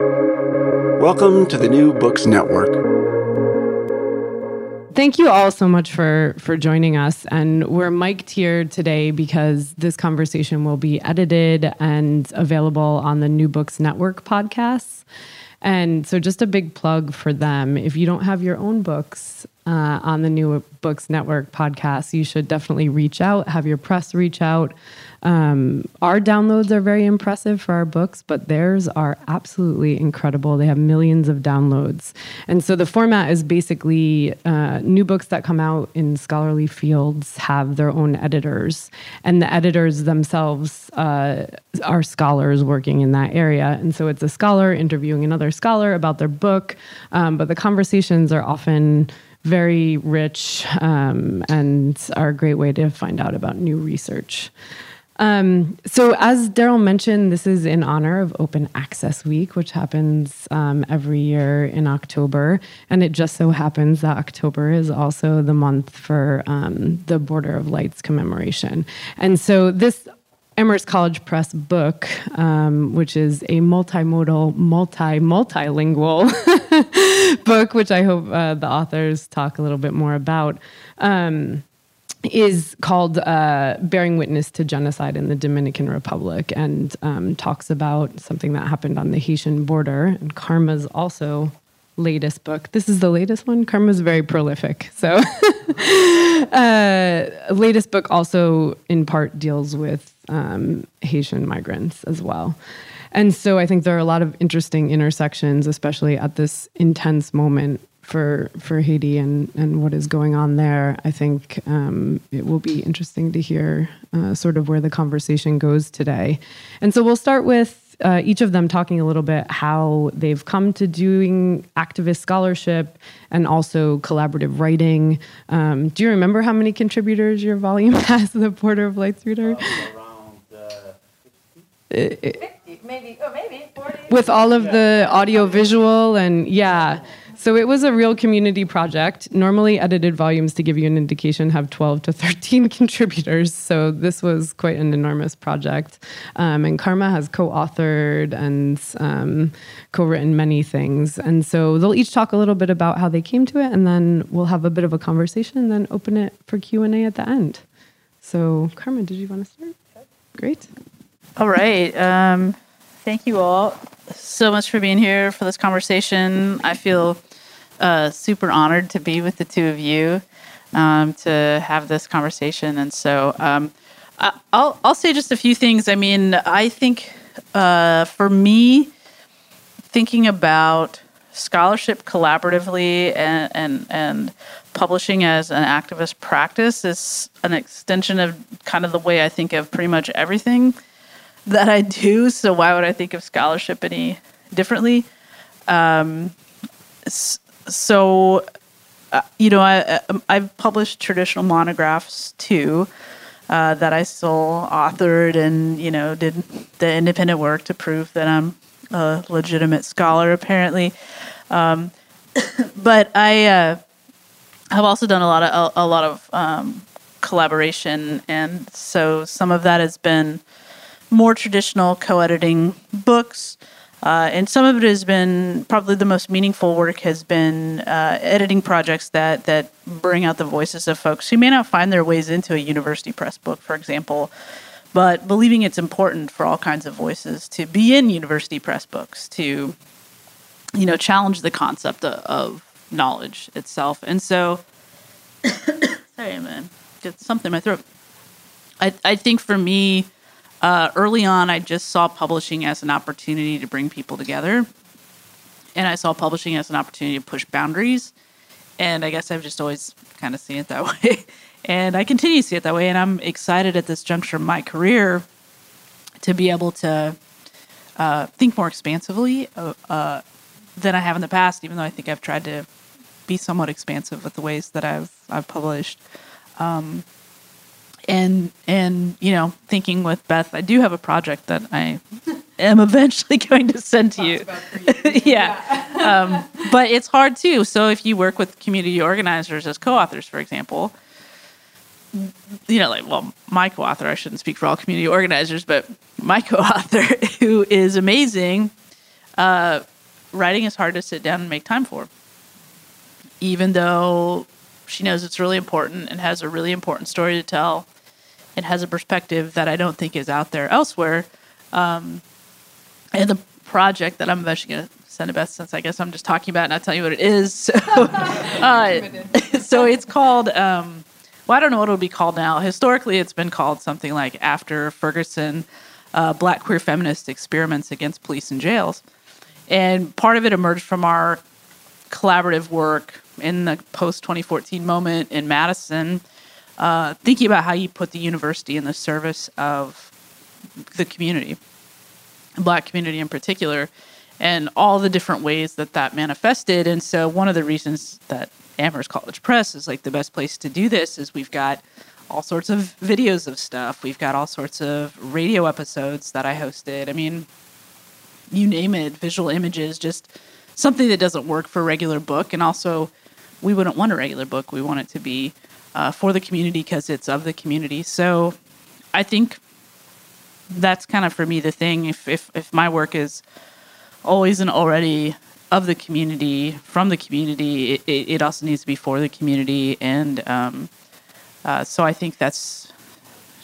Welcome to the New Books Network. Thank you all so much for for joining us. And we're mic'd here today because this conversation will be edited and available on the New Books Network podcasts. And so, just a big plug for them. If you don't have your own books uh, on the New Books Network podcast, you should definitely reach out, have your press reach out. Um, our downloads are very impressive for our books, but theirs are absolutely incredible. They have millions of downloads. And so the format is basically uh, new books that come out in scholarly fields have their own editors, and the editors themselves uh, are scholars working in that area. And so it's a scholar interviewing another scholar about their book, um, but the conversations are often very rich um, and are a great way to find out about new research. Um, so, as Daryl mentioned, this is in honor of Open Access Week, which happens um, every year in October. And it just so happens that October is also the month for um, the Border of Lights commemoration. And so, this Amherst College Press book, um, which is a multimodal, multi multilingual book, which I hope uh, the authors talk a little bit more about. Um, is called uh, Bearing Witness to Genocide in the Dominican Republic and um, talks about something that happened on the Haitian border. And Karma's also latest book. This is the latest one. Karma's very prolific. So, uh, latest book also in part deals with um, Haitian migrants as well. And so I think there are a lot of interesting intersections, especially at this intense moment for for Haiti and and what is going on there. I think um, it will be interesting to hear uh, sort of where the conversation goes today. And so we'll start with. Uh, each of them talking a little bit how they've come to doing activist scholarship and also collaborative writing. Um, do you remember how many contributors your volume has, the Border of Lights Reader? Uh, 50, 50, maybe, oh, maybe 40. With all of the audio visual and yeah. So it was a real community project. Normally, edited volumes, to give you an indication, have 12 to 13 contributors. So this was quite an enormous project. Um, and Karma has co authored and um, co written many things. And so they'll each talk a little bit about how they came to it, and then we'll have a bit of a conversation and then open it for Q&A at the end. So, Karma, did you want to start? Great. All right. Um, thank you all so much for being here for this conversation. I feel uh, super honored to be with the two of you um, to have this conversation. And so um, I, will I'll say just a few things. I mean, I think uh, for me, thinking about scholarship collaboratively and, and and publishing as an activist practice is an extension of kind of the way I think of pretty much everything that I do. So why would I think of scholarship any differently? Um, so uh, you know, I, um, I've published traditional monographs too. Uh, that I still authored and you know did the independent work to prove that I'm a legitimate scholar apparently. Um, but I uh, have also done a lot of a, a lot of um, collaboration, and so some of that has been more traditional co-editing books. Uh, and some of it has been probably the most meaningful work has been uh, editing projects that that bring out the voices of folks who may not find their ways into a university press book, for example, but believing it's important for all kinds of voices to be in university press books to, you know, challenge the concept of, of knowledge itself. And so, sorry, gonna get something in my throat. I I think for me uh, early on, I just saw publishing as an opportunity to bring people together. And I saw publishing as an opportunity to push boundaries. And I guess I've just always kind of seen it that way. and I continue to see it that way. And I'm excited at this juncture of my career to be able to uh, think more expansively uh, uh, than I have in the past, even though I think I've tried to be somewhat expansive with the ways that I've I've published. Um, and and you know, thinking with Beth, I do have a project that I am eventually going to send to you. yeah, um, but it's hard too. So if you work with community organizers as co-authors, for example, you know, like well, my co-author, I shouldn't speak for all community organizers, but my co-author, who is amazing, uh, writing is hard to sit down and make time for. Even though she knows it's really important and has a really important story to tell and has a perspective that I don't think is out there elsewhere. Um, and the project that I'm eventually going to send to Beth, since I guess I'm just talking about it and not telling you what it is. So, uh, so it's called, um, well, I don't know what it'll be called now. Historically, it's been called something like After Ferguson uh, Black Queer Feminist Experiments Against Police and Jails. And part of it emerged from our collaborative work in the post 2014 moment in Madison, uh, thinking about how you put the university in the service of the community, the Black community in particular, and all the different ways that that manifested. And so, one of the reasons that Amherst College Press is like the best place to do this is we've got all sorts of videos of stuff. We've got all sorts of radio episodes that I hosted. I mean, you name it, visual images, just something that doesn't work for a regular book. And also, we wouldn't want a regular book. We want it to be uh, for the community because it's of the community. So I think that's kind of for me the thing. If, if, if my work is always and already of the community, from the community, it, it also needs to be for the community. And um, uh, so I think that's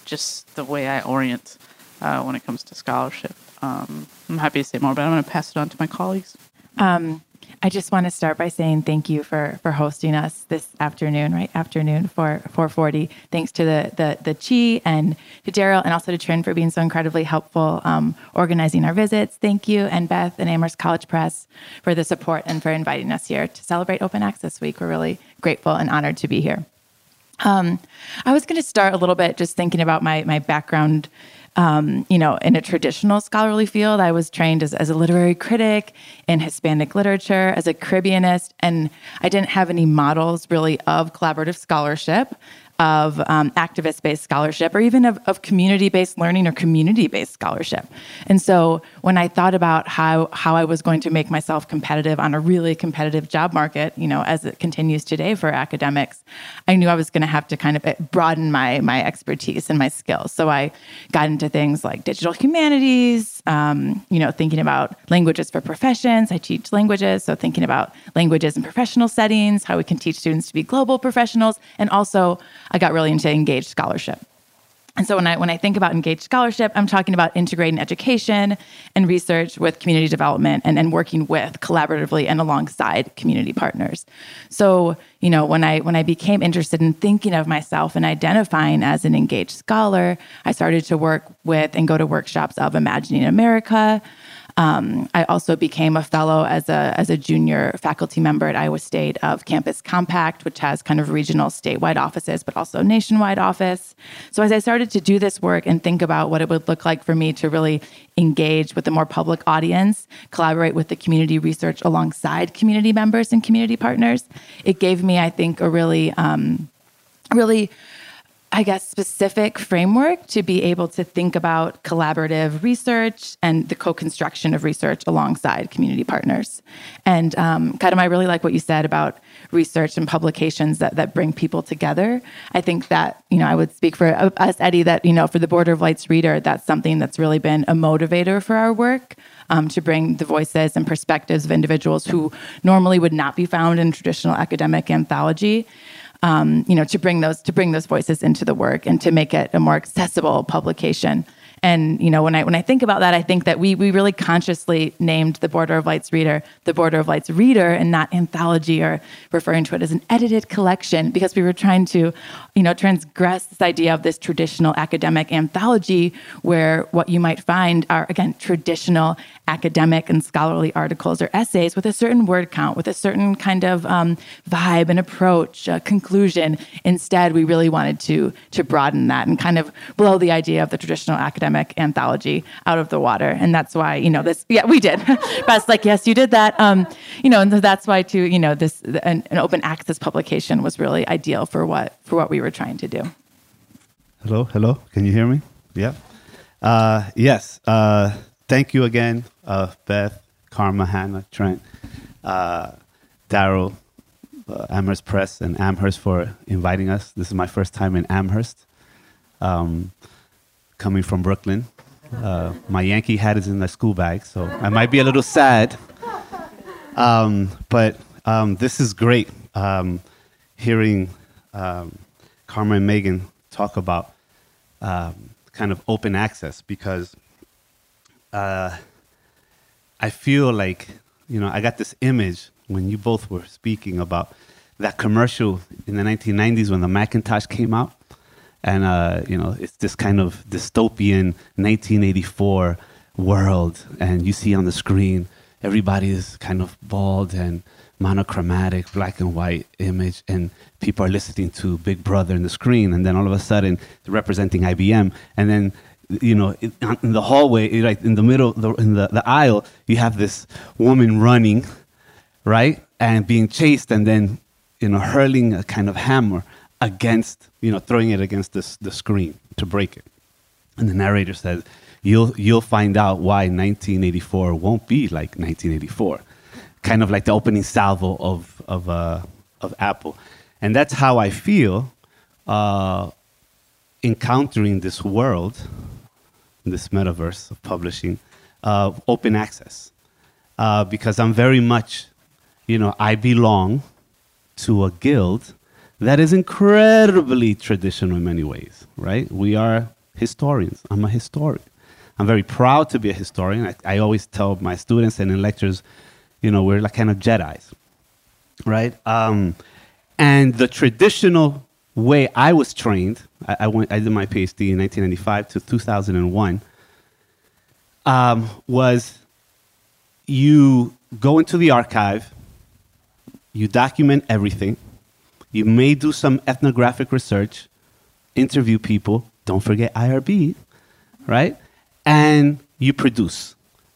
just the way I orient uh, when it comes to scholarship. Um, I'm happy to say more, but I'm going to pass it on to my colleagues. Um, I just want to start by saying thank you for for hosting us this afternoon, right afternoon for 440. Thanks to the the the Chi and to Daryl and also to Trin for being so incredibly helpful um, organizing our visits. Thank you and Beth and Amherst College Press for the support and for inviting us here to celebrate Open Access Week. We're really grateful and honored to be here. Um, I was going to start a little bit just thinking about my my background um, you know, in a traditional scholarly field. I was trained as, as a literary critic in Hispanic literature, as a Caribbeanist, and I didn't have any models really of collaborative scholarship of um, activist based scholarship or even of, of community based learning or community based scholarship. And so when I thought about how, how I was going to make myself competitive on a really competitive job market, you know, as it continues today for academics, I knew I was going to have to kind of eh, broaden my, my expertise and my skills. So I got into things like digital humanities, um, you know, thinking about languages for professions. I teach languages, so thinking about languages in professional settings, how we can teach students to be global professionals, and also I got really into engaged scholarship. And so when I when I think about engaged scholarship, I'm talking about integrating education and research with community development and, and working with collaboratively and alongside community partners. So, you know, when I when I became interested in thinking of myself and identifying as an engaged scholar, I started to work with and go to workshops of Imagining America, um, I also became a fellow as a as a junior faculty member at Iowa State of Campus Compact, which has kind of regional statewide offices, but also nationwide office. So as I started to do this work and think about what it would look like for me to really engage with a more public audience, collaborate with the community research alongside community members and community partners, it gave me, I think, a really um, really I guess, specific framework to be able to think about collaborative research and the co construction of research alongside community partners. And um, Karma, I really like what you said about research and publications that, that bring people together. I think that, you know, I would speak for us, Eddie, that, you know, for the Border of Lights reader, that's something that's really been a motivator for our work. Um, to bring the voices and perspectives of individuals who normally would not be found in traditional academic anthology um, you know, to bring those to bring those voices into the work and to make it a more accessible publication. And you know, when I when I think about that, I think that we we really consciously named the Border of Lights reader the Border of Lights reader and not anthology or referring to it as an edited collection because we were trying to, you know, transgress this idea of this traditional academic anthology where what you might find are again traditional academic and scholarly articles or essays with a certain word count, with a certain kind of um, vibe and approach, uh, conclusion. Instead, we really wanted to to broaden that and kind of blow the idea of the traditional academic academic anthology out of the water. And that's why, you know, this, yeah, we did. Beth's like, yes, you did that. Um, you know, and that's why too, you know, this, an, an open access publication was really ideal for what, for what we were trying to do. Hello, hello. Can you hear me? Yeah. Uh, yes. Uh, thank you again, uh, Beth, Karma, Hannah, Trent, uh, Daryl, uh, Amherst Press, and Amherst for inviting us. This is my first time in Amherst, um, coming from Brooklyn. Uh, my Yankee hat is in the school bag, so I might be a little sad. Um, but um, this is great. Um, hearing um, Karma and Megan talk about um, kind of open access because uh, I feel like, you know, I got this image when you both were speaking about that commercial in the 1990s when the Macintosh came out. And, uh, you know, it's this kind of dystopian 1984 world. And you see on the screen, everybody is kind of bald and monochromatic, black and white image. And people are listening to Big Brother in the screen. And then all of a sudden, representing IBM. And then you know, in, the hallway, like in the middle, in the, the aisle, you have this woman running right? And being chased and then, you know, hurling a kind of hammer against, you know, throwing it against this, the screen to break it. And the narrator says, you'll, you'll find out why 1984 won't be like 1984. Kind of like the opening salvo of, of, uh, of Apple. And that's how I feel uh, encountering this world, this metaverse of publishing, uh, open access. Uh, because I'm very much you know, I belong to a guild that is incredibly traditional in many ways, right? We are historians. I'm a historian. I'm very proud to be a historian. I, I always tell my students and in lectures, you know, we're like kind of Jedi's, right? Um, and the traditional way I was trained, I, I, went, I did my PhD in 1995 to 2001, um, was you go into the archive you document everything. You may do some ethnographic research, interview people. Don't forget IRB, right? And you produce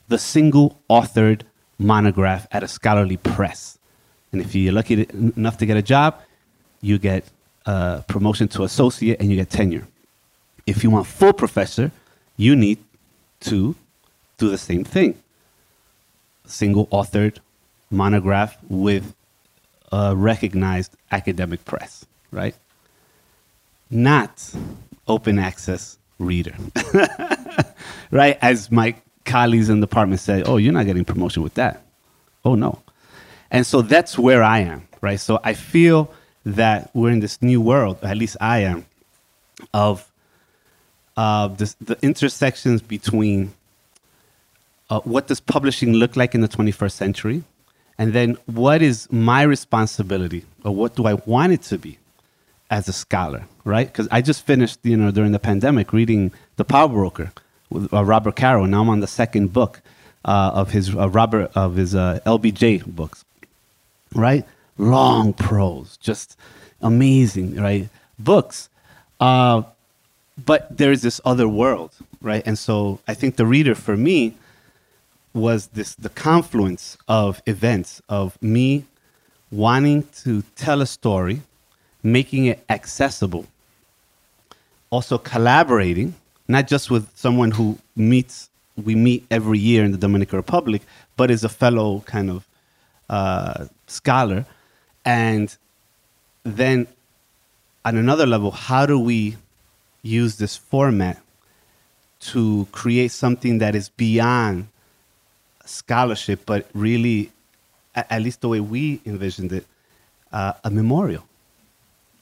the single authored monograph at a scholarly press. And if you're lucky enough to get a job, you get promotion to associate and you get tenure. If you want full professor, you need to do the same thing. Single authored monograph with a recognized academic press, right? Not open access reader, right? As my colleagues in the department say, oh, you're not getting promotion with that. Oh, no. And so that's where I am, right? So I feel that we're in this new world, at least I am, of uh, this, the intersections between uh, what does publishing look like in the 21st century and then what is my responsibility or what do I want it to be as a scholar, right? Because I just finished, you know, during the pandemic reading The Power Broker with uh, Robert Caro. Now I'm on the second book uh, of his uh, Robert of his uh, LBJ books, right? Long prose, just amazing, right? Books. Uh, but there's this other world, right? And so I think the reader for me was this the confluence of events of me wanting to tell a story, making it accessible, also collaborating, not just with someone who meets we meet every year in the Dominican Republic, but is a fellow kind of uh, scholar, and then on another level, how do we use this format to create something that is beyond scholarship, but really, at least the way we envisioned it, uh, a memorial.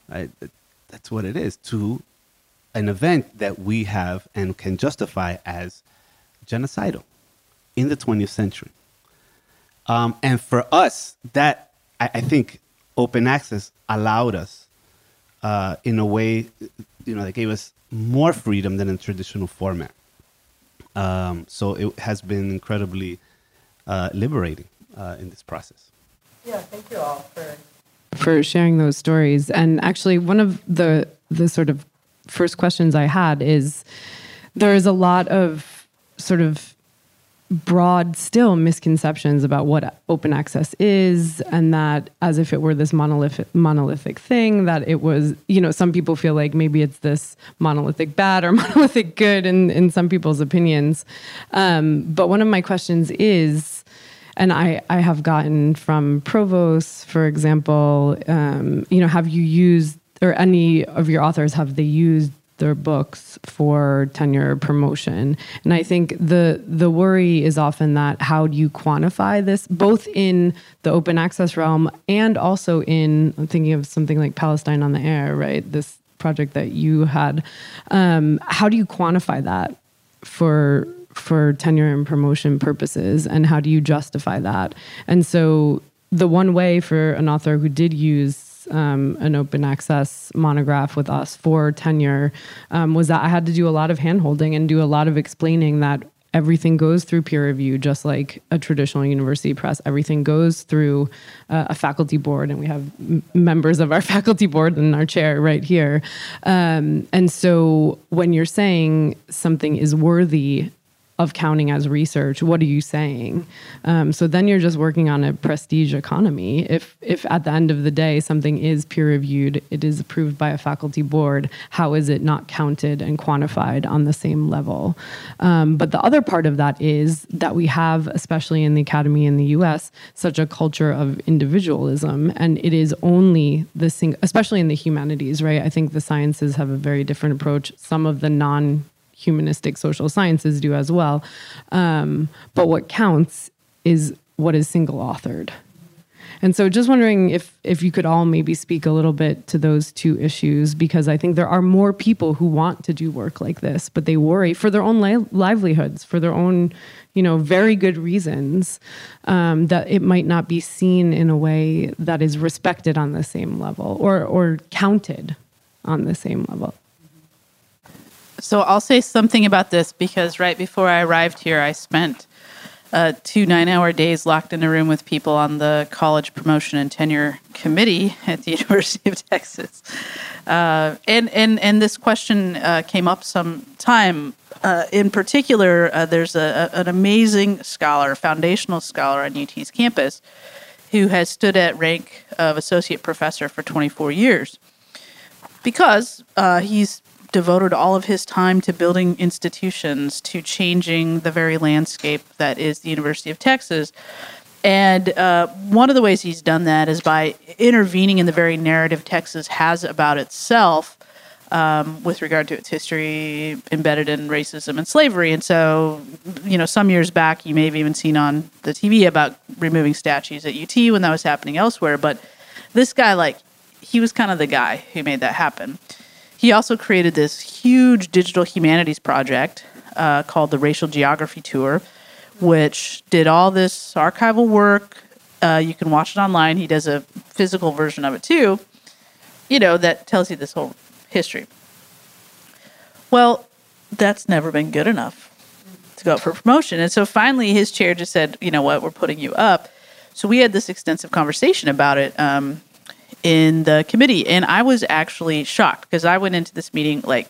Right? That's what it is to an event that we have and can justify as genocidal in the 20th century. Um, and for us, that I, I, think open access allowed us uh, in a way, you know, that gave us more freedom than in traditional format. Um, so it has been incredibly liberating uh, in this process. Yeah, thank you all for for sharing those stories. And actually, one of the the sort of first questions I had is there is a lot of sort of broad still misconceptions about what open access is and that as if it were this monolithic monolithic thing that it was you know some people feel like maybe it's this monolithic bad or monolithic good in in some people's opinions um, but one of my questions is and I, I have gotten from provosts for example um, you know have you used or any of your authors have they used their books for tenure promotion. And I think the the worry is often that how do you quantify this both in the open access realm and also in I'm thinking of something like Palestine on the Air, right? This project that you had. Um, how do you quantify that for for tenure and promotion purposes and how do you justify that? And so the one way for an author who did use um, an open access monograph with us for tenure um, was that I had to do a lot of handholding and do a lot of explaining that everything goes through peer review, just like a traditional university press. Everything goes through uh, a faculty board, and we have m- members of our faculty board in our chair right here. Um, and so, when you're saying something is worthy of counting as research what are you saying? Um, so then you're just working on a prestige economy. If if at the end of the day something is peer reviewed it is approved by a faculty board how is it not counted and quantified on the same level? Um, but the other part of that is that we have especially in the academy in the us such a culture of individualism and it is only the single especially in the humanities right? I think the sciences have a very different approach. Some of the non humanistic social sciences do as well. Um, but what counts is what is single authored. And so just wondering if if you could all maybe speak a little bit to those two issues because I think there are more people who want to do work like this but they worry for their own li- livelihoods for their own you know very good reasons um, that it might not be seen in a way that is respected on the same level or or counted on the same level. So I'll say something about this because right before I arrived here, I spent uh, two nine-hour days locked in a room with people on the college promotion and tenure committee at the University of Texas, uh, and and and this question uh, came up some time. Uh, in particular, uh, there's a, an amazing scholar, foundational scholar on UT's campus, who has stood at rank of associate professor for 24 years, because uh, he's devoted all of his time to building institutions, to changing the very landscape that is the University of Texas. And uh, one of the ways he's done that is by intervening in the very narrative Texas has about itself um, with regard to its history embedded in racism and slavery. And so, you know, some years back, you may have even seen on the TV about removing statues at UT when that was happening elsewhere. But this guy, like, he was kind of the guy who made that happen. He also created this huge digital humanities project uh, called the Racial Geography Tour, which did all this archival work. Uh, you can watch it online. He does a physical version of it too, you know, that tells you this whole history. Well, that's never been good enough to go up for promotion. And so finally, his chair just said, you know what, we're putting you up. So we had this extensive conversation about it. Um, in the committee. And I was actually shocked because I went into this meeting like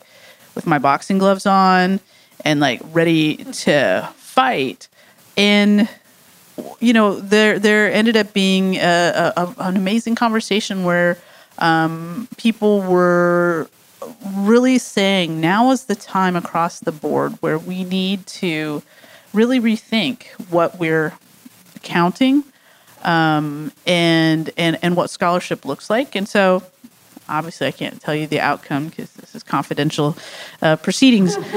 with my boxing gloves on and like ready to fight. And you know, there there ended up being a, a, an amazing conversation where um, people were really saying now is the time across the board where we need to really rethink what we're counting um, and and and what scholarship looks like. And so, obviously, I can't tell you the outcome because this is confidential uh, proceedings.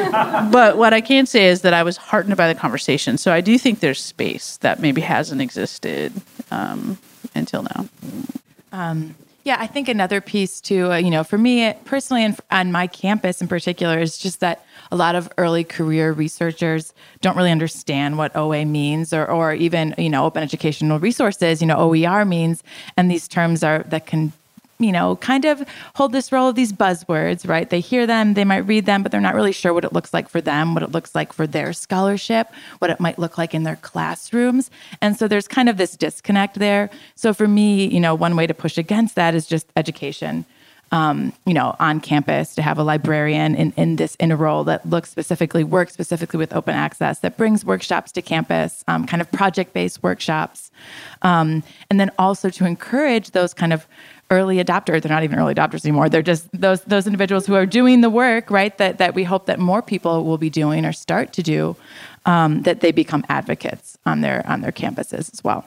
but what I can say is that I was heartened by the conversation. So I do think there's space that maybe hasn't existed um, until now. Um, yeah, I think another piece too, uh, you know, for me personally and on my campus in particular, is just that a lot of early career researchers don't really understand what OA means or, or even, you know, open educational resources, you know, OER means. And these terms are that can you know, kind of hold this role of these buzzwords, right? They hear them, they might read them, but they're not really sure what it looks like for them, what it looks like for their scholarship, what it might look like in their classrooms. And so there's kind of this disconnect there. So for me, you know, one way to push against that is just education. um, you know, on campus, to have a librarian in, in this in a role that looks specifically, works specifically with open access, that brings workshops to campus, um, kind of project based workshops, um, and then also to encourage those kind of early adopters. They're not even early adopters anymore. They're just those those individuals who are doing the work, right? That that we hope that more people will be doing or start to do. Um, that they become advocates on their on their campuses as well.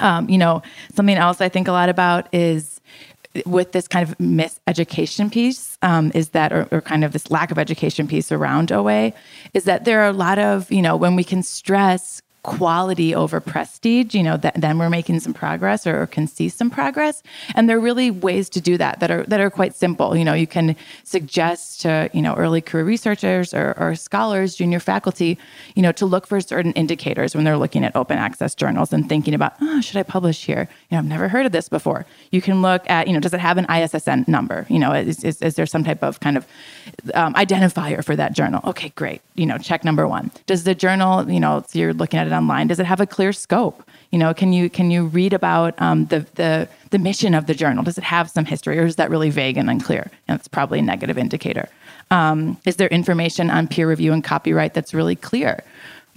Um, you know, something else I think a lot about is with this kind of miseducation piece um, is that or, or, kind of this lack of education piece around OA is that there are a lot of you know when we can stress quality over prestige, you know, that, then we're making some progress or, or, can see some progress. And there are really ways to do that that are that are quite simple. You know, you can suggest to you know early career researchers or, or scholars, junior faculty, you know, to look for certain indicators when they're looking at open access journals and thinking about, oh, should I publish here? You know, I've never heard of this before. You can look at, you know, does it have an ISSN number? You know, is, is, is there some type of kind of um, identifier for that journal? Okay, great. You know, check number one. Does the journal, you know, so you're looking at it online? Does it have a clear scope? You know, can you can you read about um, the the the mission of the journal? Does it have some history, or is that really vague and unclear? And it's probably a negative indicator. Um, is there information on peer review and copyright that's really clear?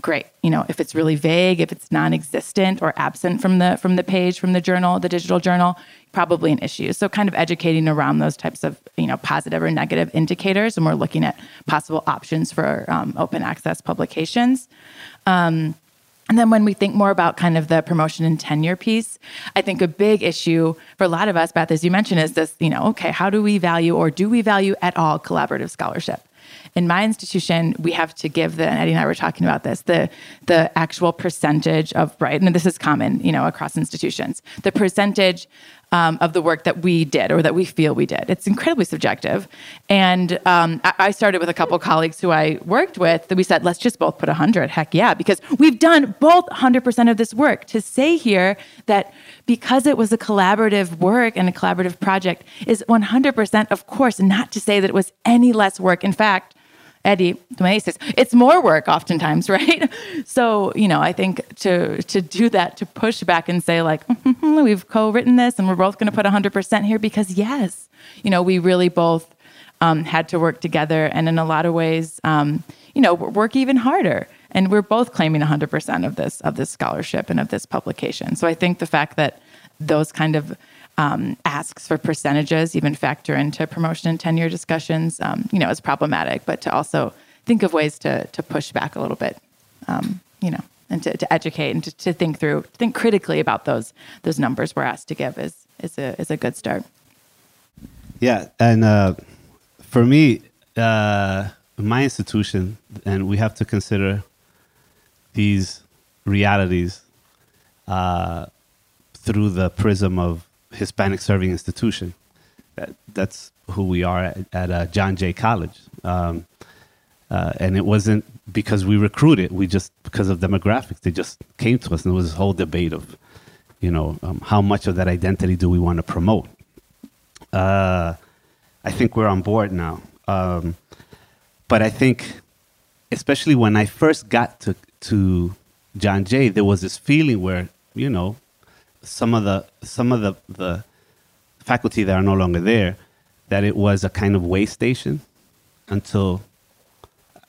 Great. You know, if it's really vague, if it's non-existent or absent from the from the page, from the journal, the digital journal, probably an issue. So kind of educating around those types of you know positive or negative indicators, and we're looking at possible options for um, open access publications. Um, and then when we think more about kind of the promotion and tenure piece, I think a big issue for a lot of us, Beth, as you mentioned, is this, you know, okay, how do we value or do we value at all collaborative scholarship? In my institution, we have to give the, and Eddie and I were talking about this, the the actual percentage of, right, and this is common, you know, across institutions, the percentage um, of the work that we did or that we feel we did. It's incredibly subjective. And um, I started with a couple colleagues who I worked with that we said, let's just both put 100. Heck yeah, because we've done both 100% of this work. To say here that because it was a collaborative work and a collaborative project is 100%, of course, not to say that it was any less work. In fact, Eddie says it's more work oftentimes, right? So, you know, I think to to do that, to push back and say like, mm-hmm, we've co-written this and we're both going to put 100% here because yes, you know, we really both um, had to work together and in a lot of ways, um, you know, work even harder. And we're both claiming 100% of this of this scholarship and of this publication. So I think the fact that those kind of um, asks for percentages even factor into promotion and tenure discussions, um, you know, is problematic. But to also think of ways to to push back a little bit, um, you know, and to, to educate and to, to, think through, think critically about those those numbers we're asked to give is is a is a good start. Yeah, and uh, for me, uh, my institution, and we have to consider these realities uh, through the prism of Hispanic serving institution. That, that's who we are at, at uh, John Jay College. Um, uh, and it wasn't because we recruited, we just, because of demographics, they just came to us. And there was this whole debate of, you know, um, how much of that identity do we want to promote? Uh, I think we're on board now. Um, but I think, especially when I first got to, to John Jay, there was this feeling where, you know, some of the some of the the faculty that are no longer there that it was a kind of way station until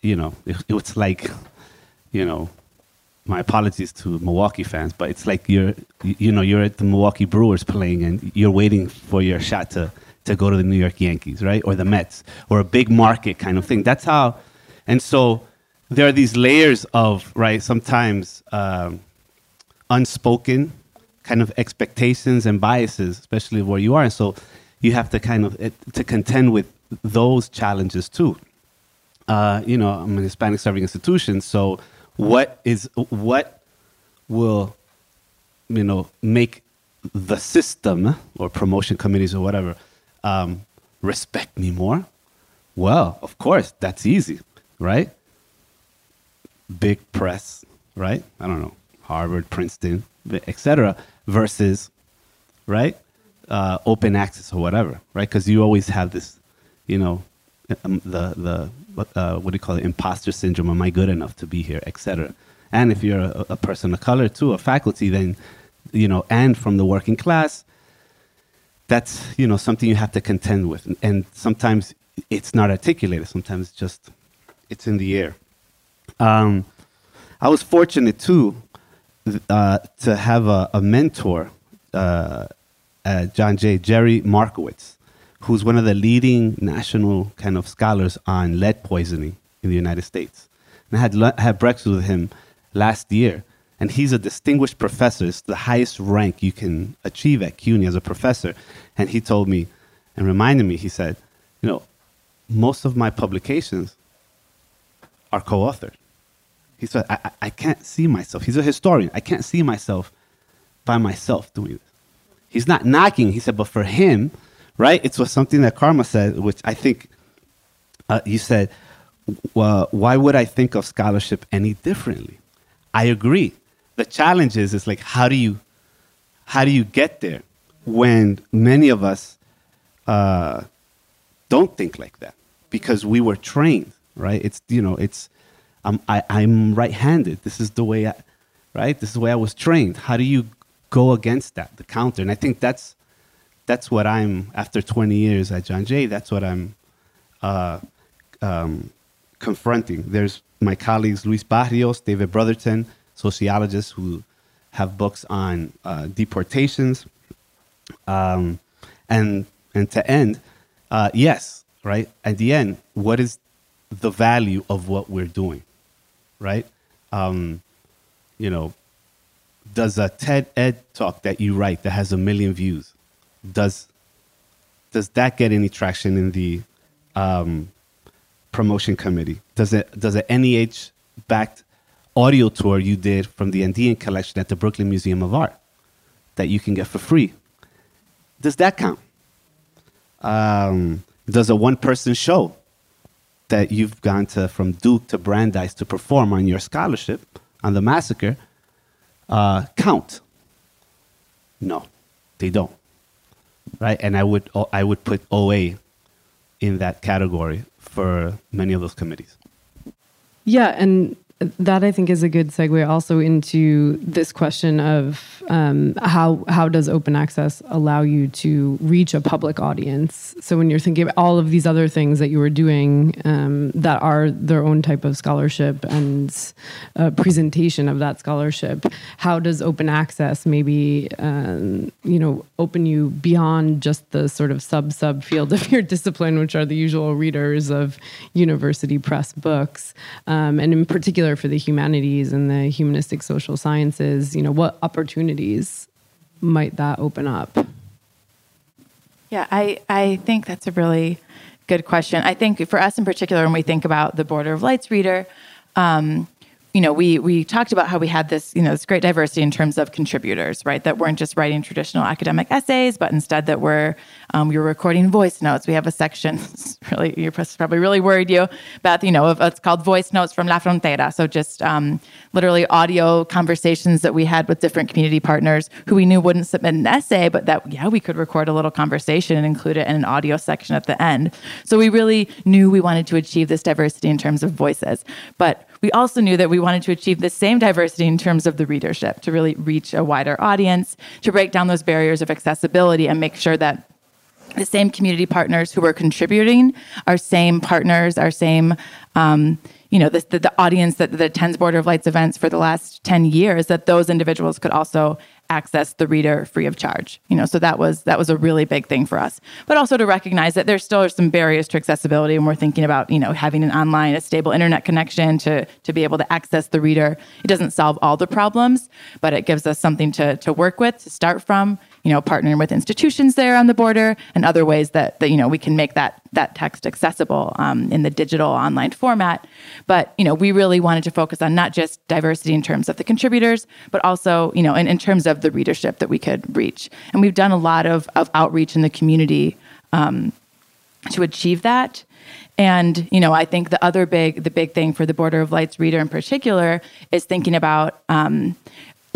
you know it, it was like you know my apologies to Milwaukee fans, but it's like you're you know you're at the Milwaukee Brewers playing and you're waiting for your shot to to go to the New York Yankees, right, or the Mets, or a big market kind of thing. That's how, and so there are these layers of right sometimes um, unspoken kind of expectations and biases, especially where you are. And so you have to kind of to contend with those challenges too. Uh, you know, I'm an Hispanic serving institution, so what is what will you know make the system or promotion committees or whatever um, respect me more? Well, of course, that's easy, right? Big press, right? I don't know, Harvard, Princeton, etc versus, right, uh, open access or whatever, right? Because you always have this, you know, um, the the uh, what do you call it, imposter syndrome? Am I good enough to be here, etc. And if you're a, a person of color too, a faculty, then you know, and from the working class, that's you know something you have to contend with, and, and sometimes it's not articulated. Sometimes it's just it's in the air. Um, I was fortunate too uh, to have a, a mentor uh, at John Jay, Jerry Markowitz, who's one of the leading national kind of scholars on lead poisoning in the United States. And I had, le- had breakfast with him last year, and he's a distinguished professor. It's the highest rank you can achieve at CUNY as a professor. And he told me and reminded me, he said, you know, most of my publications are co-authored. He said, I, I can't see myself. He's a historian. I can't see myself by myself doing this. He's not knocking. He said, but for him, right, it was something that Karma said, which I think uh, you said, well, why would I think of scholarship any differently? I agree. The challenge is, is like, how do you, how do you get there when many of us uh, don't think like that because we were trained, right? It's, you know, it's, I'm, I, I'm right-handed. This is the way I, right? This is the way I was trained. How do you go against that, the counter? And I think that's, that's what I'm, after 20 years at John Jay, that's what I'm uh, um, confronting. There's my colleagues, Luis Barrios, David Brotherton, sociologists who have books on uh, deportations. Um, and, and to end, uh, yes, right? At the end, what is the value of what we're doing? Right? Um, you know, does a TED Ed talk that you write that has a million views, does does that get any traction in the um, promotion committee? Does it does an NEH backed audio tour you did from the Andean collection at the Brooklyn Museum of Art that you can get for free? Does that count? Um, does a one person show that you've gone to from Duke to Brandeis to perform on your scholarship on the massacre uh, count? No, they don't. Right, and I would I would put OA in that category for many of those committees. Yeah, and that I think is a good segue also into this question of um, how how does open access allow you to reach a public audience? So when you're thinking of all of these other things that you were doing um, that are their own type of scholarship and uh, presentation of that scholarship, how does open access maybe um, you know open you beyond just the sort of sub sub field of your discipline, which are the usual readers of university press books, um, and in particular for the humanities and the humanistic social sciences, you know, what opportunities might that open up? Yeah, I, I think that's a really good question. I think for us in particular, when we think about the Border of Lights reader, um, you know, we we talked about how we had this, you know, this great diversity in terms of contributors, right? That weren't just writing traditional academic essays, but instead that were um, we were recording voice notes. We have a section, really, you're probably really worried you Beth. you know, of, it's called Voice Notes from La Frontera. So just um, literally audio conversations that we had with different community partners who we knew wouldn't submit an essay, but that yeah, we could record a little conversation and include it in an audio section at the end. So we really knew we wanted to achieve this diversity in terms of voices, but we also knew that we wanted to achieve the same diversity in terms of the readership to really reach a wider audience, to break down those barriers of accessibility and make sure that the same community partners who were contributing, our same partners, our same, um, you know, the, the, the, audience that, that attends Border of Lights events for the last 10 years, that those individuals could also access the reader free of charge. You know, so that was that was a really big thing for us. But also to recognize that there still are some barriers to accessibility, and we're thinking about you know having an online, a stable internet connection to to be able to access the reader. It doesn't solve all the problems, but it gives us something to to work with to start from you know, partnering with institutions there on the border and other ways that, that you know, we can make that, that text accessible um, in the digital online format. But, you know, we really wanted to focus on not just diversity in terms of the contributors, but also, you know, in, in terms of the readership that we could reach. And we've done a lot of, of outreach in the community um, to achieve that. And you know, I think the other big, the big thing for the Border of Lights reader in particular is thinking about um,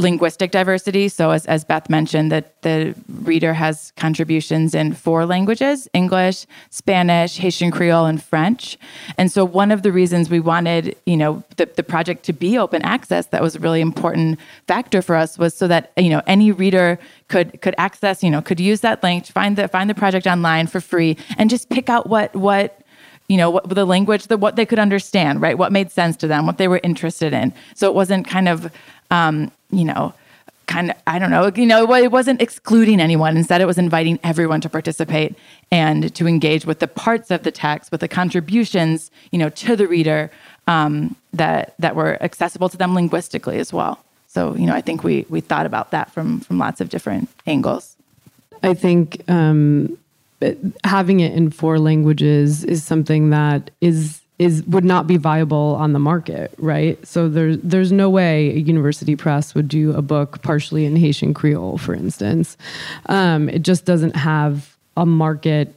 linguistic diversity. So, as, as Beth mentioned, that the reader has contributions in four languages English, Spanish, Haitian Creole, and French. And so, one of the reasons we wanted, you know, the, the project to be open access, that was a really important factor for us, was so that, you know, any reader could could access, you know, could use that link, find the find the project online for free, and just pick out what what you know what the language the what they could understand right what made sense to them what they were interested in so it wasn't kind of um, you know kind of i don't know you know it wasn't excluding anyone. Instead it was inviting everyone to participate and to engage with the parts of the text with the contributions you know to the reader um, that that were accessible to them linguistically as well. So you know i think we we thought about that from from lots of different angles. I think um, having it in four languages is something that is is would not be viable on the market, right? So there's there's no way a university press would do a book partially in Haitian Creole, for instance. Um, it just doesn't have a market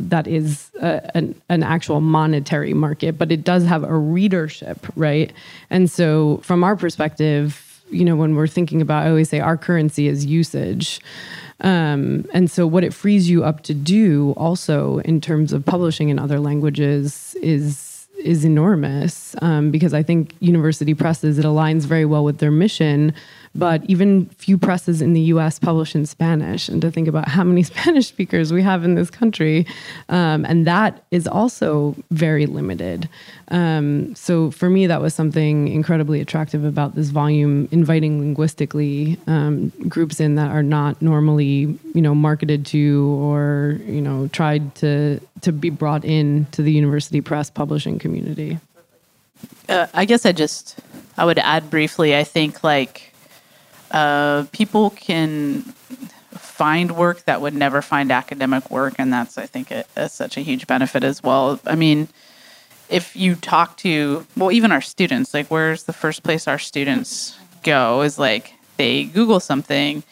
that is a, an, an actual monetary market, but it does have a readership, right? And so, from our perspective, you know, when we're thinking about, I always say our currency is usage. Um, and so, what it frees you up to do, also in terms of publishing in other languages, is is enormous. Um, because I think university presses it aligns very well with their mission but even few presses in the US publish in Spanish. And to think about how many Spanish speakers we have in this country, um, and that is also very limited. Um, so for me, that was something incredibly attractive about this volume, inviting linguistically um, groups in that are not normally, you know, marketed to or you know tried to to be brought in to the university press publishing community. Uh, I guess I just I would add briefly. I think like uh, people can find work that would never find academic work, and that's I think a, a, such a huge benefit as well. I mean, if you talk to well, even our students, like where's the first place our students go is like they Google something,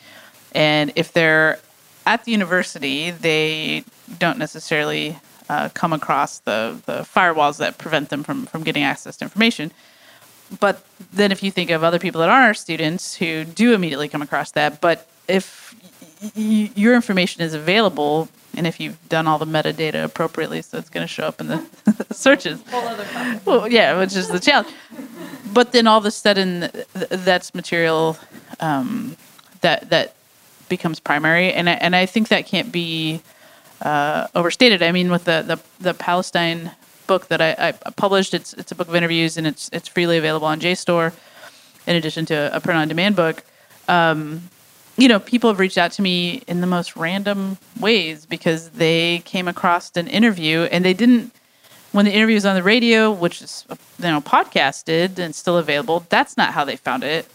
and if they're at the university, they don't necessarily uh, come across the, the firewalls that prevent them from, from getting access to information but then if you think of other people that aren't our students who do immediately come across that, but if y- your information is available and if you've done all the metadata appropriately, so it's going to show up in the searches. Whole other Well, yeah, which is the challenge. But then all of a sudden, th- that's material um, that that becomes primary, and I, and I think that can't be uh, overstated. I mean, with the the, the Palestine book that I, I, published. It's it's a book of interviews and it's it's freely available on JSTOR, in addition to a print on demand book. Um, you know, people have reached out to me in the most random ways because they came across an interview and they didn't. When the interview was on the radio, which is you know podcasted and still available, that's not how they found it.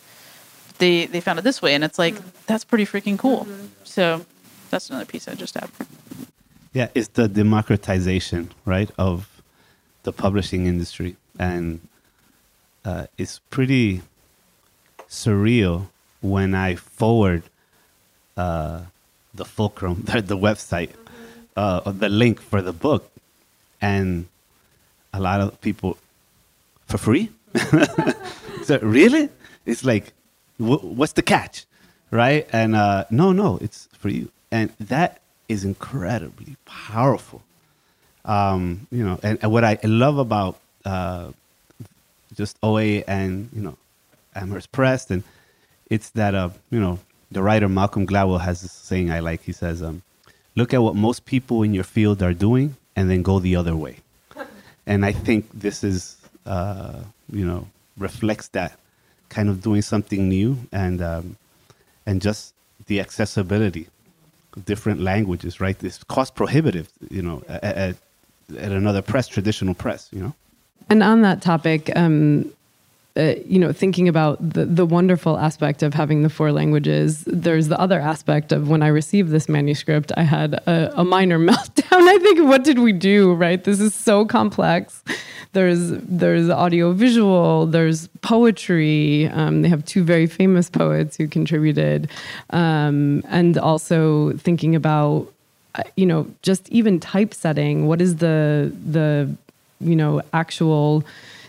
They they found it this way, and it's like that's pretty freaking cool. Mm-hmm. So that's another piece I just add. Yeah, it's the democratization, right, of the publishing industry, and uh, it's pretty surreal when I forward uh, the fulcrum, the, the website, uh, the link for the book, and a lot of people for free. so really, it's like, what's the catch, right? And uh, no, no, it's for you, and that is incredibly powerful um, you know, and, and, what I love about uh, just OA and you know Amherst Press, and it's that uh, you know the writer Malcolm Gladwell has this saying I like. He says, um, "Look at what most people in your field are doing, and then go the other way." and I think this is uh, you know reflects that kind of doing something new and um, and just the accessibility different languages, right? It's cost prohibitive, you know, at, at another press, traditional press, you know. And on that topic, um, uh, you know, thinking about the, the wonderful aspect of having the four languages, there's the other aspect of when I received this manuscript, I had a, a minor meltdown. I think, what did we do? Right? This is so complex. There's there's audio visual. There's poetry. Um, they have two very famous poets who contributed, um, and also thinking about you know, just even typesetting, what is the the you know actual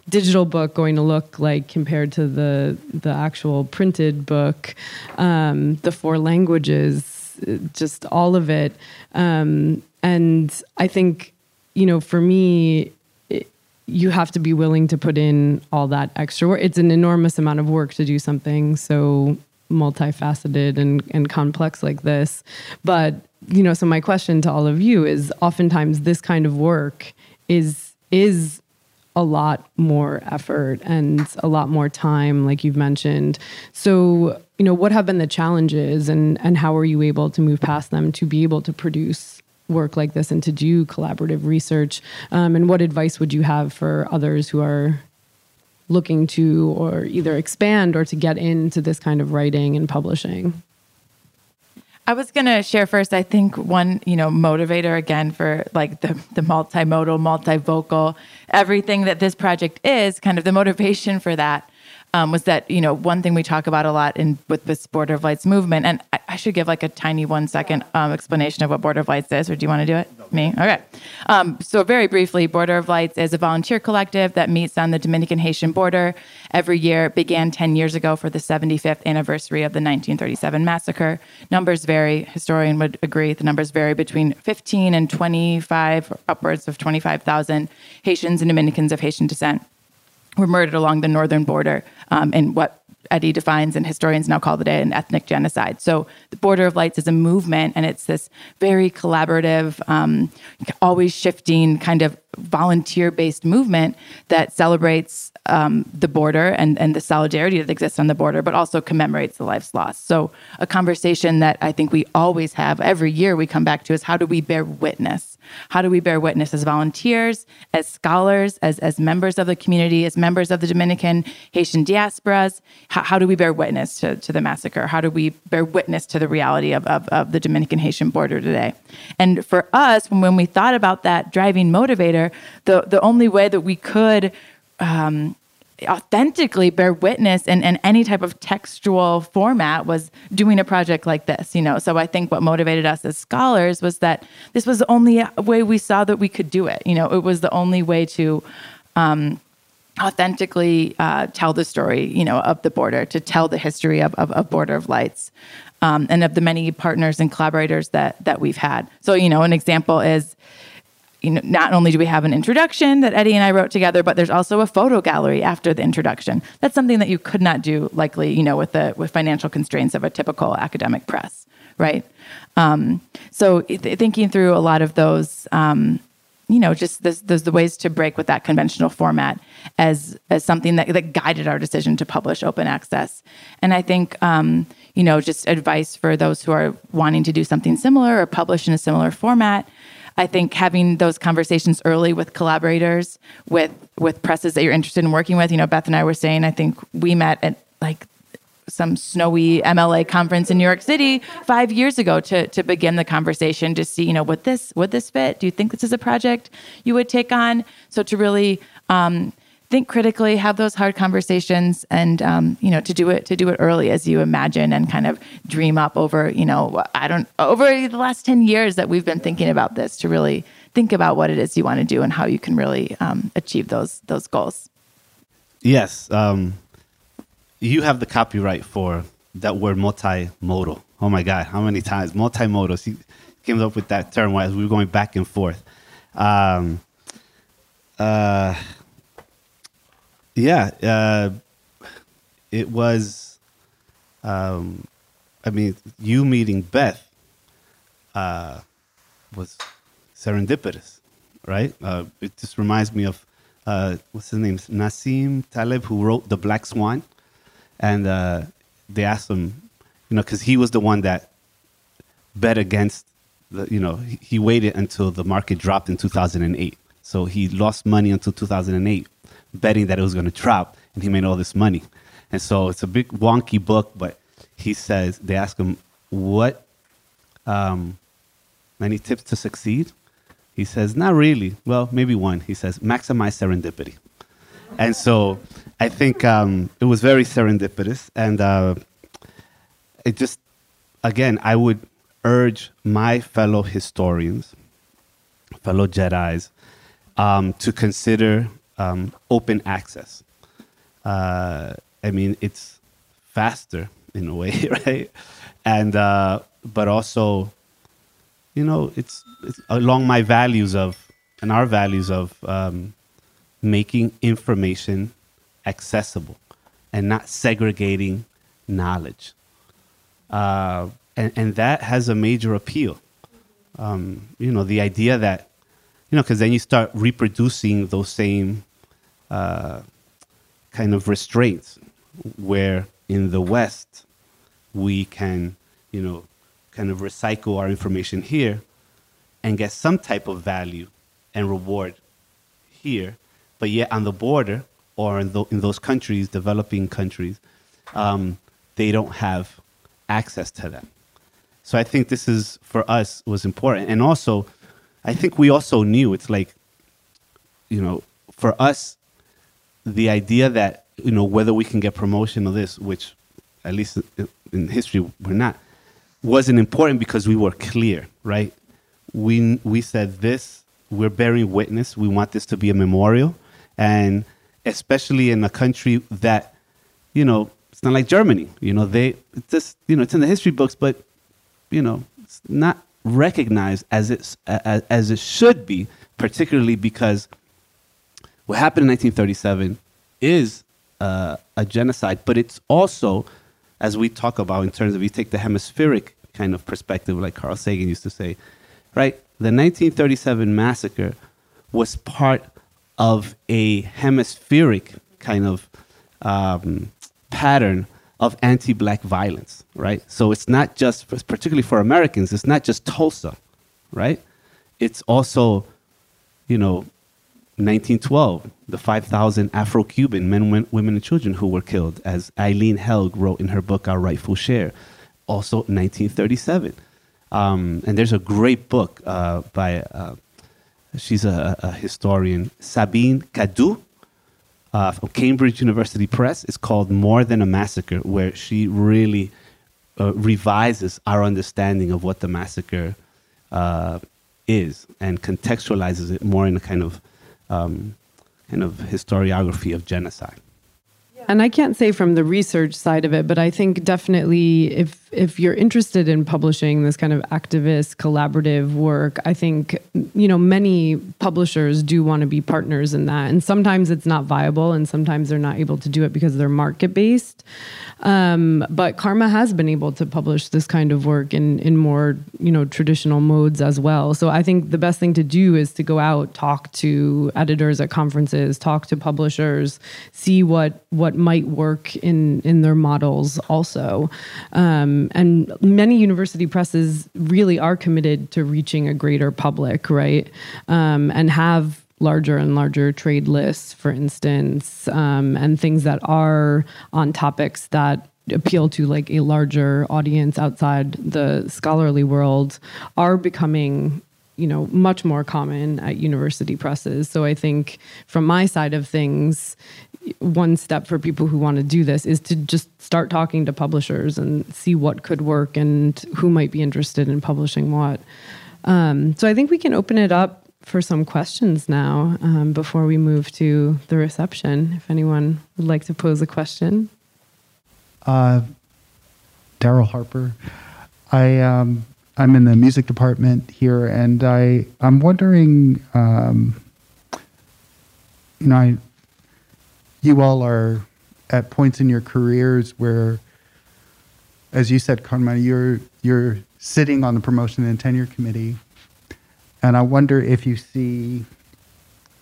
digital book going to look like compared to the the actual printed book, um, the four languages, just all of it. Um, and I think, you know, for me, it, you have to be willing to put in all that extra work. It's an enormous amount of work to do something so multifaceted and, and complex like this. But, you know, so my question to all of you is oftentimes this kind of work is is a lot more effort and a lot more time, like you've mentioned. So, you know, what have been the challenges and and how are you able to move past them to be able to produce work like this and to do collaborative research? Um, and what advice would you have for others who are looking to or either expand or to get into this kind of writing and publishing? I was going to share first. I think one, you know, motivator again for like the the multimodal, multivocal, everything that this project is, kind of the motivation for that um, was that you know one thing we talk about a lot in with this Border of Lights movement, and I, I should give like a tiny one second um, explanation of what Border of Lights is, or do you want to do it? Me? Okay. Um, so very briefly, Border of Lights is a volunteer collective that meets on the Dominican Haitian border every year. It began 10 years ago for the 75th anniversary of the 1937 massacre. Numbers vary. Historian would agree. The numbers vary between 15 and 25, upwards of 25,000 Haitians and Dominicans of Haitian descent were murdered along the northern border um, in what Eddie defines and historians now call today an ethnic genocide. So the Border of Lights is a movement, and it's this very collaborative, um, always shifting kind of volunteer-based movement that celebrates um, the border and, and the solidarity that exists on the border, but also commemorates the lives lost. So a conversation that I think we always have every year we come back to is how do we bear witness how do we bear witness as volunteers, as scholars, as, as members of the community, as members of the Dominican Haitian diasporas? How, how do we bear witness to, to the massacre? How do we bear witness to the reality of, of, of the Dominican Haitian border today? And for us, when, when we thought about that driving motivator, the, the only way that we could um, authentically bear witness in, in any type of textual format was doing a project like this you know? So i think what motivated us as scholars was that this was the only way we saw that we could do it you know? It was the only way to um, authentically uh, tell the story you know of the border to tell the history of, of, of border of lights um, and of the many partners and collaborators that that we've had. So you know an example is you know, not only do we have an introduction that Eddie and I wrote together, but there's also a photo gallery after the introduction. That's something that you could not do, likely, you know, with the with financial constraints of a typical academic press, right? Um, so th- thinking through a lot of those, um, you know, just this, the ways to break with that conventional format as as something that that guided our decision to publish open access. And I think. Um, you know, just advice for those who are wanting to do something similar or publish in a similar format I think having those conversations early with collaborators, with with presses that you're interested in working with. You know, Beth and I were saying, I think we met at like some snowy MLA conference in New York City five years ago to to begin the conversation to see, you know, would this would this fit? Do you think this is a project you would take on? So to really um, think critically, have those hard conversations, and um, you know, to do it to do it early as you imagine and kind of dream up over, you know, I don't over the last ten years that we've been thinking about this to really think about what it is you want to do and how you can really um, achieve those those goals. Yes, um, you have the copyright for that word multimodal. Oh my God, how many times multimodal? He came up with that term as we were going back and forth. Um, uh, yeah, uh, it was. Um, I mean, you meeting Beth uh, was serendipitous, right? Uh, it just reminds me of uh, what's his name, Nassim Taleb, who wrote The Black Swan, and uh, they asked him, you know, because he was the one that bet against the, you know, he waited until the market dropped in 2008, so he lost money until 2008 betting that it was going to drop, and he made all this money. And so it's a big wonky book, but he says they ask him what um, tips to succeed. He says not really. Well, maybe one. He says maximize serendipity. And so I think um, it was very serendipitous, and uh, it just again I would urge my fellow historians, fellow Jedi's, um, to consider um, open access. Uh, I mean, it's faster in a way, right? And uh, but also, you know, it's, it's along my values of and our values of um, making information accessible and not segregating knowledge. Uh, and, and that has a major appeal. Um, you know, the idea that, you know, because then you start reproducing those same uh, kind of restraints where in the West we can, you know, kind of recycle our information here and get some type of value and reward here, but yet on the border or in, the, in those countries, developing countries, um, they don't have access to that. So I think this is for us was important, and also, I think we also knew it's like, you know, for us, the idea that you know whether we can get promotion or this, which at least in history we're not, wasn't important because we were clear, right? We we said this, we're bearing witness. We want this to be a memorial, and especially in a country that, you know, it's not like Germany. You know, they it's just you know it's in the history books, but you know it's not recognized as as, as it should be, particularly because what happened in 1937 is uh, a genocide, but it's also, as we talk about in terms of you take the hemispheric kind of perspective, like Carl Sagan used to say, right? The 1937 massacre was part of a hemispheric kind of um, pattern of anti-black violence, right? So it's not just, particularly for Americans, it's not just Tulsa, right? It's also, you know, 1912, the 5,000 Afro-Cuban men, women, and children who were killed, as Aline Helg wrote in her book Our Rightful Share. Also 1937. Um, and there's a great book uh, by, uh, she's a, a, historian, Sabine Cadeau, uh, from Cambridge University Press. It's called More Than a Massacre, where she really uh, revises our understanding of what the massacre uh, is and contextualizes it more in a kind of um, kind of historiography of genocide. And I can't say from the research side of it, but I think definitely if if you're interested in publishing this kind of activist collaborative work, I think you know many publishers do want to be partners in that. And sometimes it's not viable and sometimes they're not able to do it because they're market based. Um, but Karma has been able to publish this kind of work in in more you know traditional modes as well. So I think the best thing to do is to go out, talk to editors at conferences, talk to publishers, see what what might work in in their models also. Um, and many university presses really are committed to reaching a greater public, right? Um, and have larger and larger trade lists, for instance, um, and things that are on topics that appeal to like a larger audience outside the scholarly world are becoming you know much more common at university presses so i think from my side of things one step for people who want to do this is to just start talking to publishers and see what could work and who might be interested in publishing what um, so i think we can open it up for some questions now um, before we move to the reception. If anyone would like to pose a question. Uh, Daryl Harper. I um, I'm in the music department here, and I I'm wondering, um, you know, I, you all are at points in your careers where, as you said, Karma, you're you're sitting on the promotion and tenure committee and I wonder if you see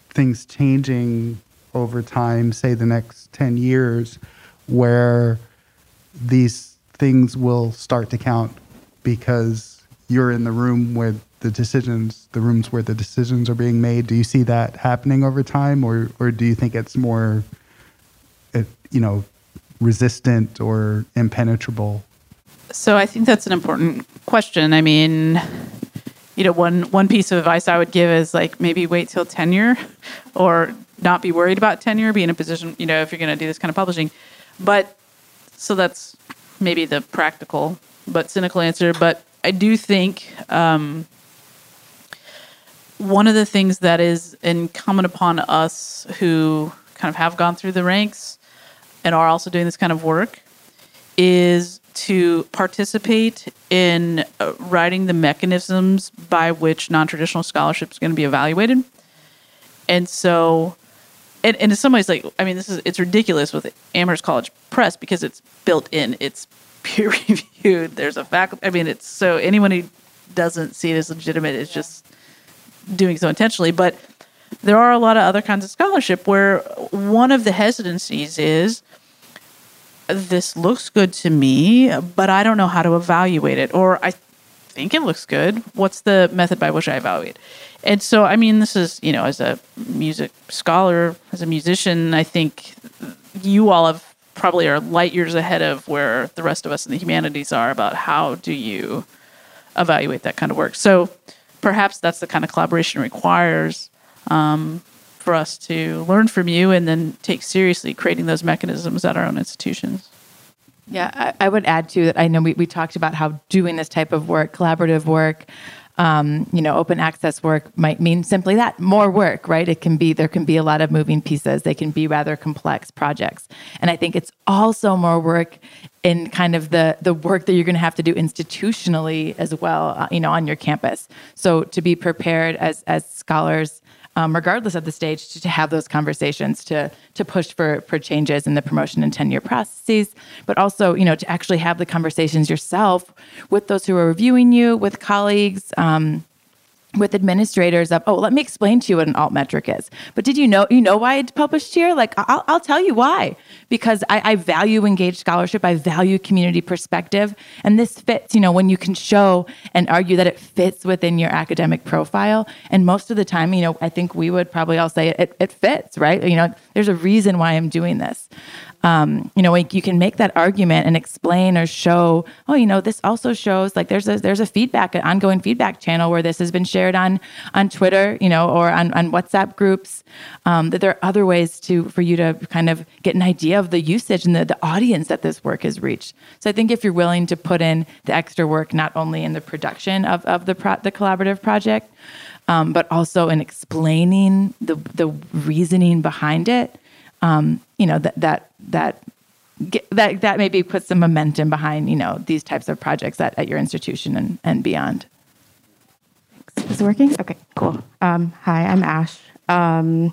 things changing over time, say the next 10 years, where these things will start to count because you're in the room with the decisions, the rooms where the decisions are being made. Do you see that happening over time, or, or do you think it's more, you know, resistant or impenetrable? So I think that's an important question. I mean, you know, one one piece of advice I would give is like maybe wait till tenure, or not be worried about tenure. Be in a position, you know, if you're going to do this kind of publishing. But so that's maybe the practical but cynical answer. But I do think um, one of the things that is incumbent upon us who kind of have gone through the ranks and are also doing this kind of work is to participate in uh, writing the mechanisms by which non-traditional scholarship is going to be evaluated. And so and, and in some ways like i mean this is it's ridiculous with amherst college press because it's built in it's peer reviewed there's a faculty i mean it's so anyone who doesn't see it as legitimate is just doing so intentionally but there are a lot of other kinds of scholarship where one of the hesitancies is this looks good to me, but I don't know how to evaluate it, or I think it looks good. What's the method by which I evaluate? And so, I mean, this is, you know, as a music scholar, as a musician, I think you all have probably are light years ahead of where the rest of us in the humanities are about how do you evaluate that kind of work. So perhaps that's the kind of collaboration requires um, for us to learn from you and then take seriously creating those mechanisms at our own institutions. Yeah, I, I would add to that. I know we, we talked about how doing this type of work, collaborative work, um, you know, open access work might mean simply that more work, right? It can be, there can be a lot of moving pieces. They can be rather complex projects. And I think it's also more work in kind of the, the work that you're going to have to do institutionally as well, uh, you know, on your campus. So to be prepared as, as scholars, um, regardless of the stage, to, to, have those conversations, to to push for for changes in the promotion and tenure processes, but also you know to actually have the conversations yourself with those who are reviewing you, with colleagues. Um, with administrators of oh let me explain to you what an alt metric is. But did you know you know why it's published here? Like i'll, I'll tell you why. Because I, I value engaged scholarship. I value community perspective. And this fits you know when you can show and argue that it fits within your academic profile. And most of the time you know i think we would probably all say it, it fits right? You know there's a reason why i'm doing this um, you know, you can make that argument and explain or show, oh, you know, this also shows like there's a there's a feedback, an ongoing feedback channel where this has been shared on on Twitter, you know, or on, on WhatsApp groups. Um, that there are other ways to for you to kind of get an idea of the usage and the, the audience that this work has reached. So I think if you're willing to put in the extra work, not only in the production of, of the pro- the collaborative project, um, but also in explaining the the reasoning behind it um, you know that that that that that maybe puts some momentum behind you know these types of projects at, at your institution and, and beyond. Is it working? Okay, cool. Um, hi, I'm Ash. Um,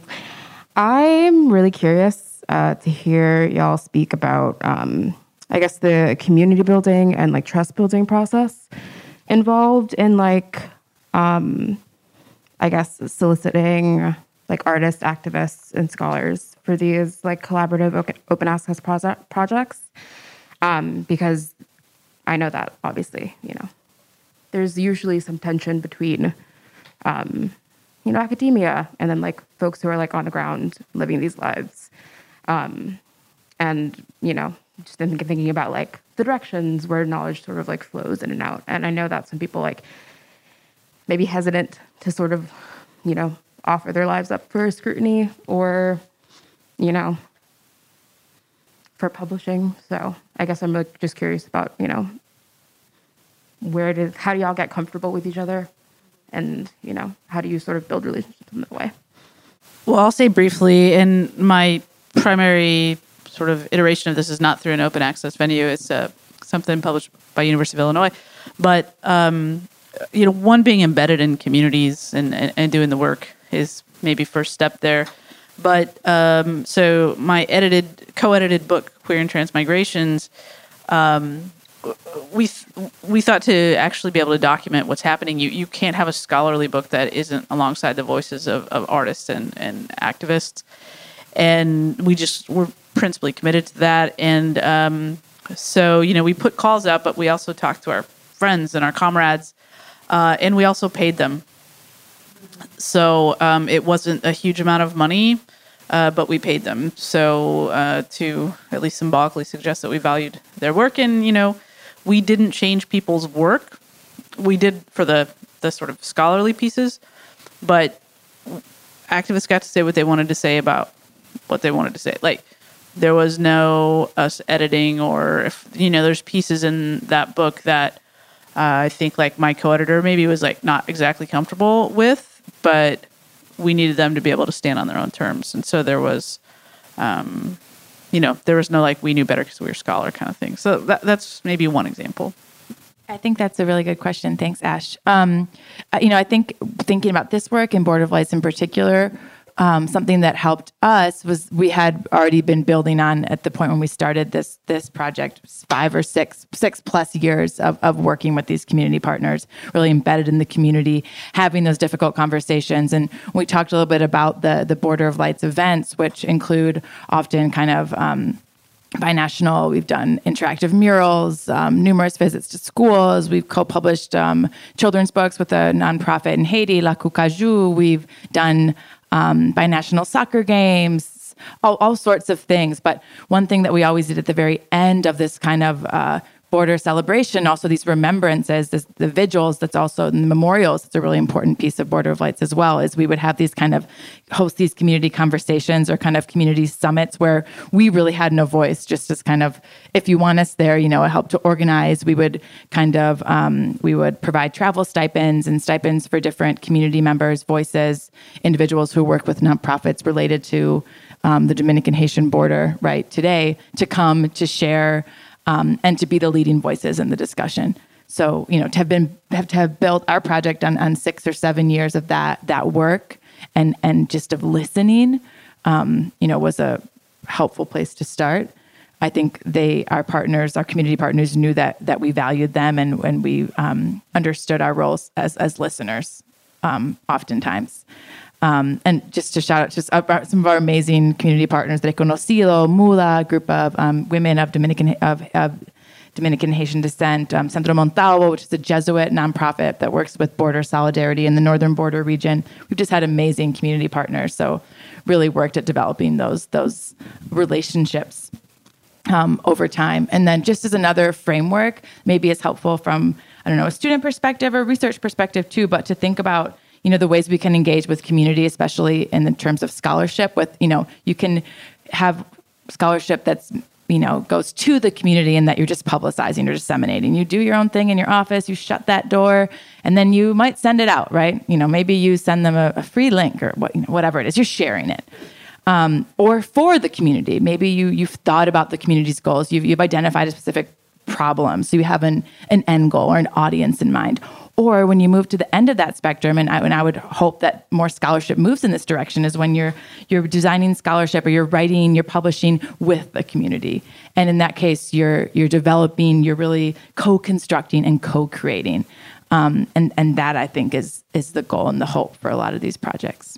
I'm really curious uh, to hear y'all speak about, um, I guess, the community building and like trust building process involved in like, um, I guess, soliciting like artists, activists, and scholars for these like collaborative open access project projects um, because I know that obviously you know there's usually some tension between um, you know academia and then like folks who are like on the ground living these lives. Um, and you know just thinking about like the directions where knowledge sort of like flows in and out. And I know that some people like maybe hesitant to sort of you know offer their lives up for scrutiny or you know, for publishing. So I guess I'm like, just curious about, you know, where did, how do y'all get comfortable with each other? And, you know, how do you sort of build relationships in that way? Well, I'll say briefly, and my primary sort of iteration of this is not through an open access venue. It's uh, something published by University of Illinois. But, um, you know, one being embedded in communities and, and, and doing the work is maybe first step there. But um, so my edited, co-edited book, Queer and Trans Migrations, um, we we thought to actually be able to document what's happening. You you can't have a scholarly book that isn't alongside the voices of, of artists and and activists, and we just were principally committed to that. And um, so you know we put calls out, but we also talked to our friends and our comrades, uh, and we also paid them so um, it wasn't a huge amount of money, uh, but we paid them. So uh, to at least symbolically suggest that we valued their work, and you know, we didn't change people's work. We did for the the sort of scholarly pieces, but activists got to say what they wanted to say about what they wanted to say. Like there was no us editing, or if you know, there's pieces in that book that uh, I think like my co-editor maybe was like not exactly comfortable with but we needed them to be able to stand on their own terms. And so there was, um, you know, there was no like we knew better because we were scholar kind of thing. So that, that's maybe one example. I think that's a really good question. Thanks, Ash. Um, uh, you know, I think thinking about this work and Border of Lights in particular, um, something that helped us was we had already been building on at the point when we started this this project five or six six plus years of, of working with these community partners really embedded in the community having those difficult conversations and we talked a little bit about the the border of lights events which include often kind of um, binational. We've done interactive murals, um, numerous visits to schools. We've co-published um, children's books with a nonprofit in Haiti, La Cucaju. We've done um, binational soccer games, all, all, sorts of things. But one thing that we always did at the very end of this kind of uh, border celebration, also these remembrances, this, the vigils, that's also in the memorials. It's a really important piece of Border of Lights as well, is we would have these kind of host these community conversations or kind of community summits where we really had no voice, just as kind of, if you want us there, you know, it helped to organize. We would kind of, um, we would provide travel stipends and stipends for different community members, voices, individuals who work with nonprofits related to um, the Dominican Haitian border, right, today, to come to share um, and to be the leading voices in the discussion. So, you know, to have been have to have built our project on, on six or seven years of that that work and and just of listening, um, you know, was a helpful place to start. I think they, our partners, our community partners, knew that that we valued them and and we um, understood our roles as as listeners, um, oftentimes. Um, and just to shout out just some of our amazing community partners, Reconocido, MUDHA, group of um, women of Dominican of, of Dominican Haitian descent, um, Centro Montalvo, which is a Jesuit nonprofit that works with border solidarity in the northern border region. We've just had amazing community partners, so really worked at developing those those relationships um, over time. And then just as another framework, maybe it's helpful from I don't know a student perspective or research perspective too, but to think about you know the ways we can engage with community especially in the terms of scholarship with you know you can have scholarship that's you know goes to the community and that you're just publicizing or disseminating. You do your own thing in your office you shut that door and then you might send it out right? You know maybe you send them a, a free link or what, you know, whatever it is you're sharing it. Um, or for the community maybe you you've thought about the community's goals you've, you've identified a specific problem so you have an, an end goal or an audience in mind or when you move to the end of that spectrum, and I, and I would hope that more scholarship moves in this direction, is when you're you're designing scholarship or you're writing, you're publishing with the community, and in that case, you're you're developing, you're really co-constructing and co-creating, um, and and that I think is is the goal and the hope for a lot of these projects.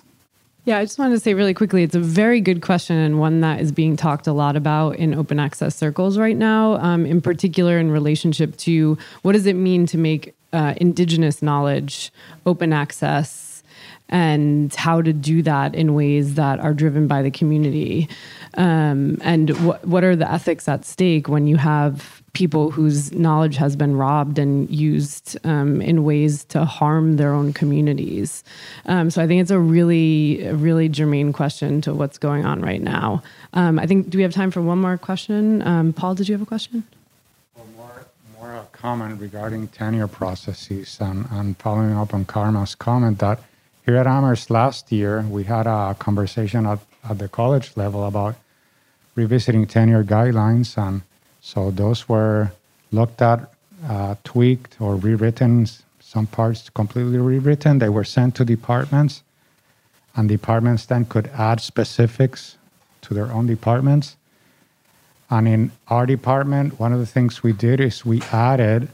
Yeah, I just wanted to say really quickly it's a very good question and one that is being talked a lot about in open access circles right now, um, in particular in relationship to what does it mean to make uh, indigenous knowledge, open access, and how to do that in ways that are driven by the community. Um, and wh- what are the ethics at stake when you have people whose knowledge has been robbed and used um, in ways to harm their own communities? Um, so I think it's a really, really germane question to what's going on right now. Um, I think, do we have time for one more question? Um, Paul, did you have a question? A comment regarding tenure processes and, and following up on Karma's comment that here at Amherst last year, we had a conversation at, at the college level about revisiting tenure guidelines. And so those were looked at, uh, tweaked, or rewritten, some parts completely rewritten. They were sent to departments, and departments then could add specifics to their own departments. And in our department, one of the things we did is we added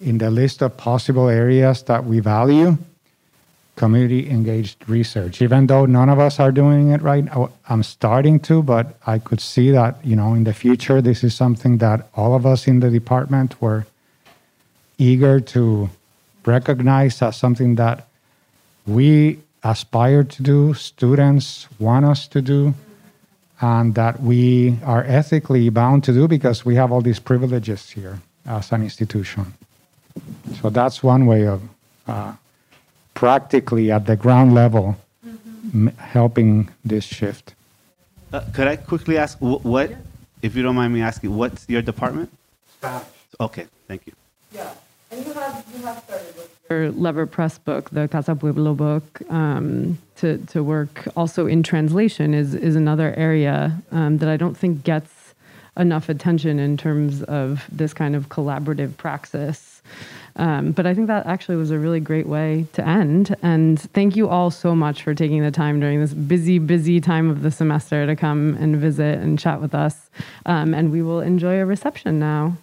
in the list of possible areas that we value community engaged research. Even though none of us are doing it right, I'm starting to, but I could see that, you know, in the future, this is something that all of us in the department were eager to recognize as something that we aspire to do, students want us to do and that we are ethically bound to do because we have all these privileges here as an institution. So that's one way of uh, practically at the ground level mm-hmm. m- helping this shift. Uh, could I quickly ask wh- what, if you don't mind me asking, what's your department? Spanish. Okay, thank you. Yeah, and you have you have started with Lever Press book, the Casa Pueblo book, um, to to work also in translation is is another area um, that I don't think gets enough attention in terms of this kind of collaborative praxis. Um, but I think that actually was a really great way to end. And thank you all so much for taking the time during this busy, busy time of the semester to come and visit and chat with us. Um, and we will enjoy a reception now.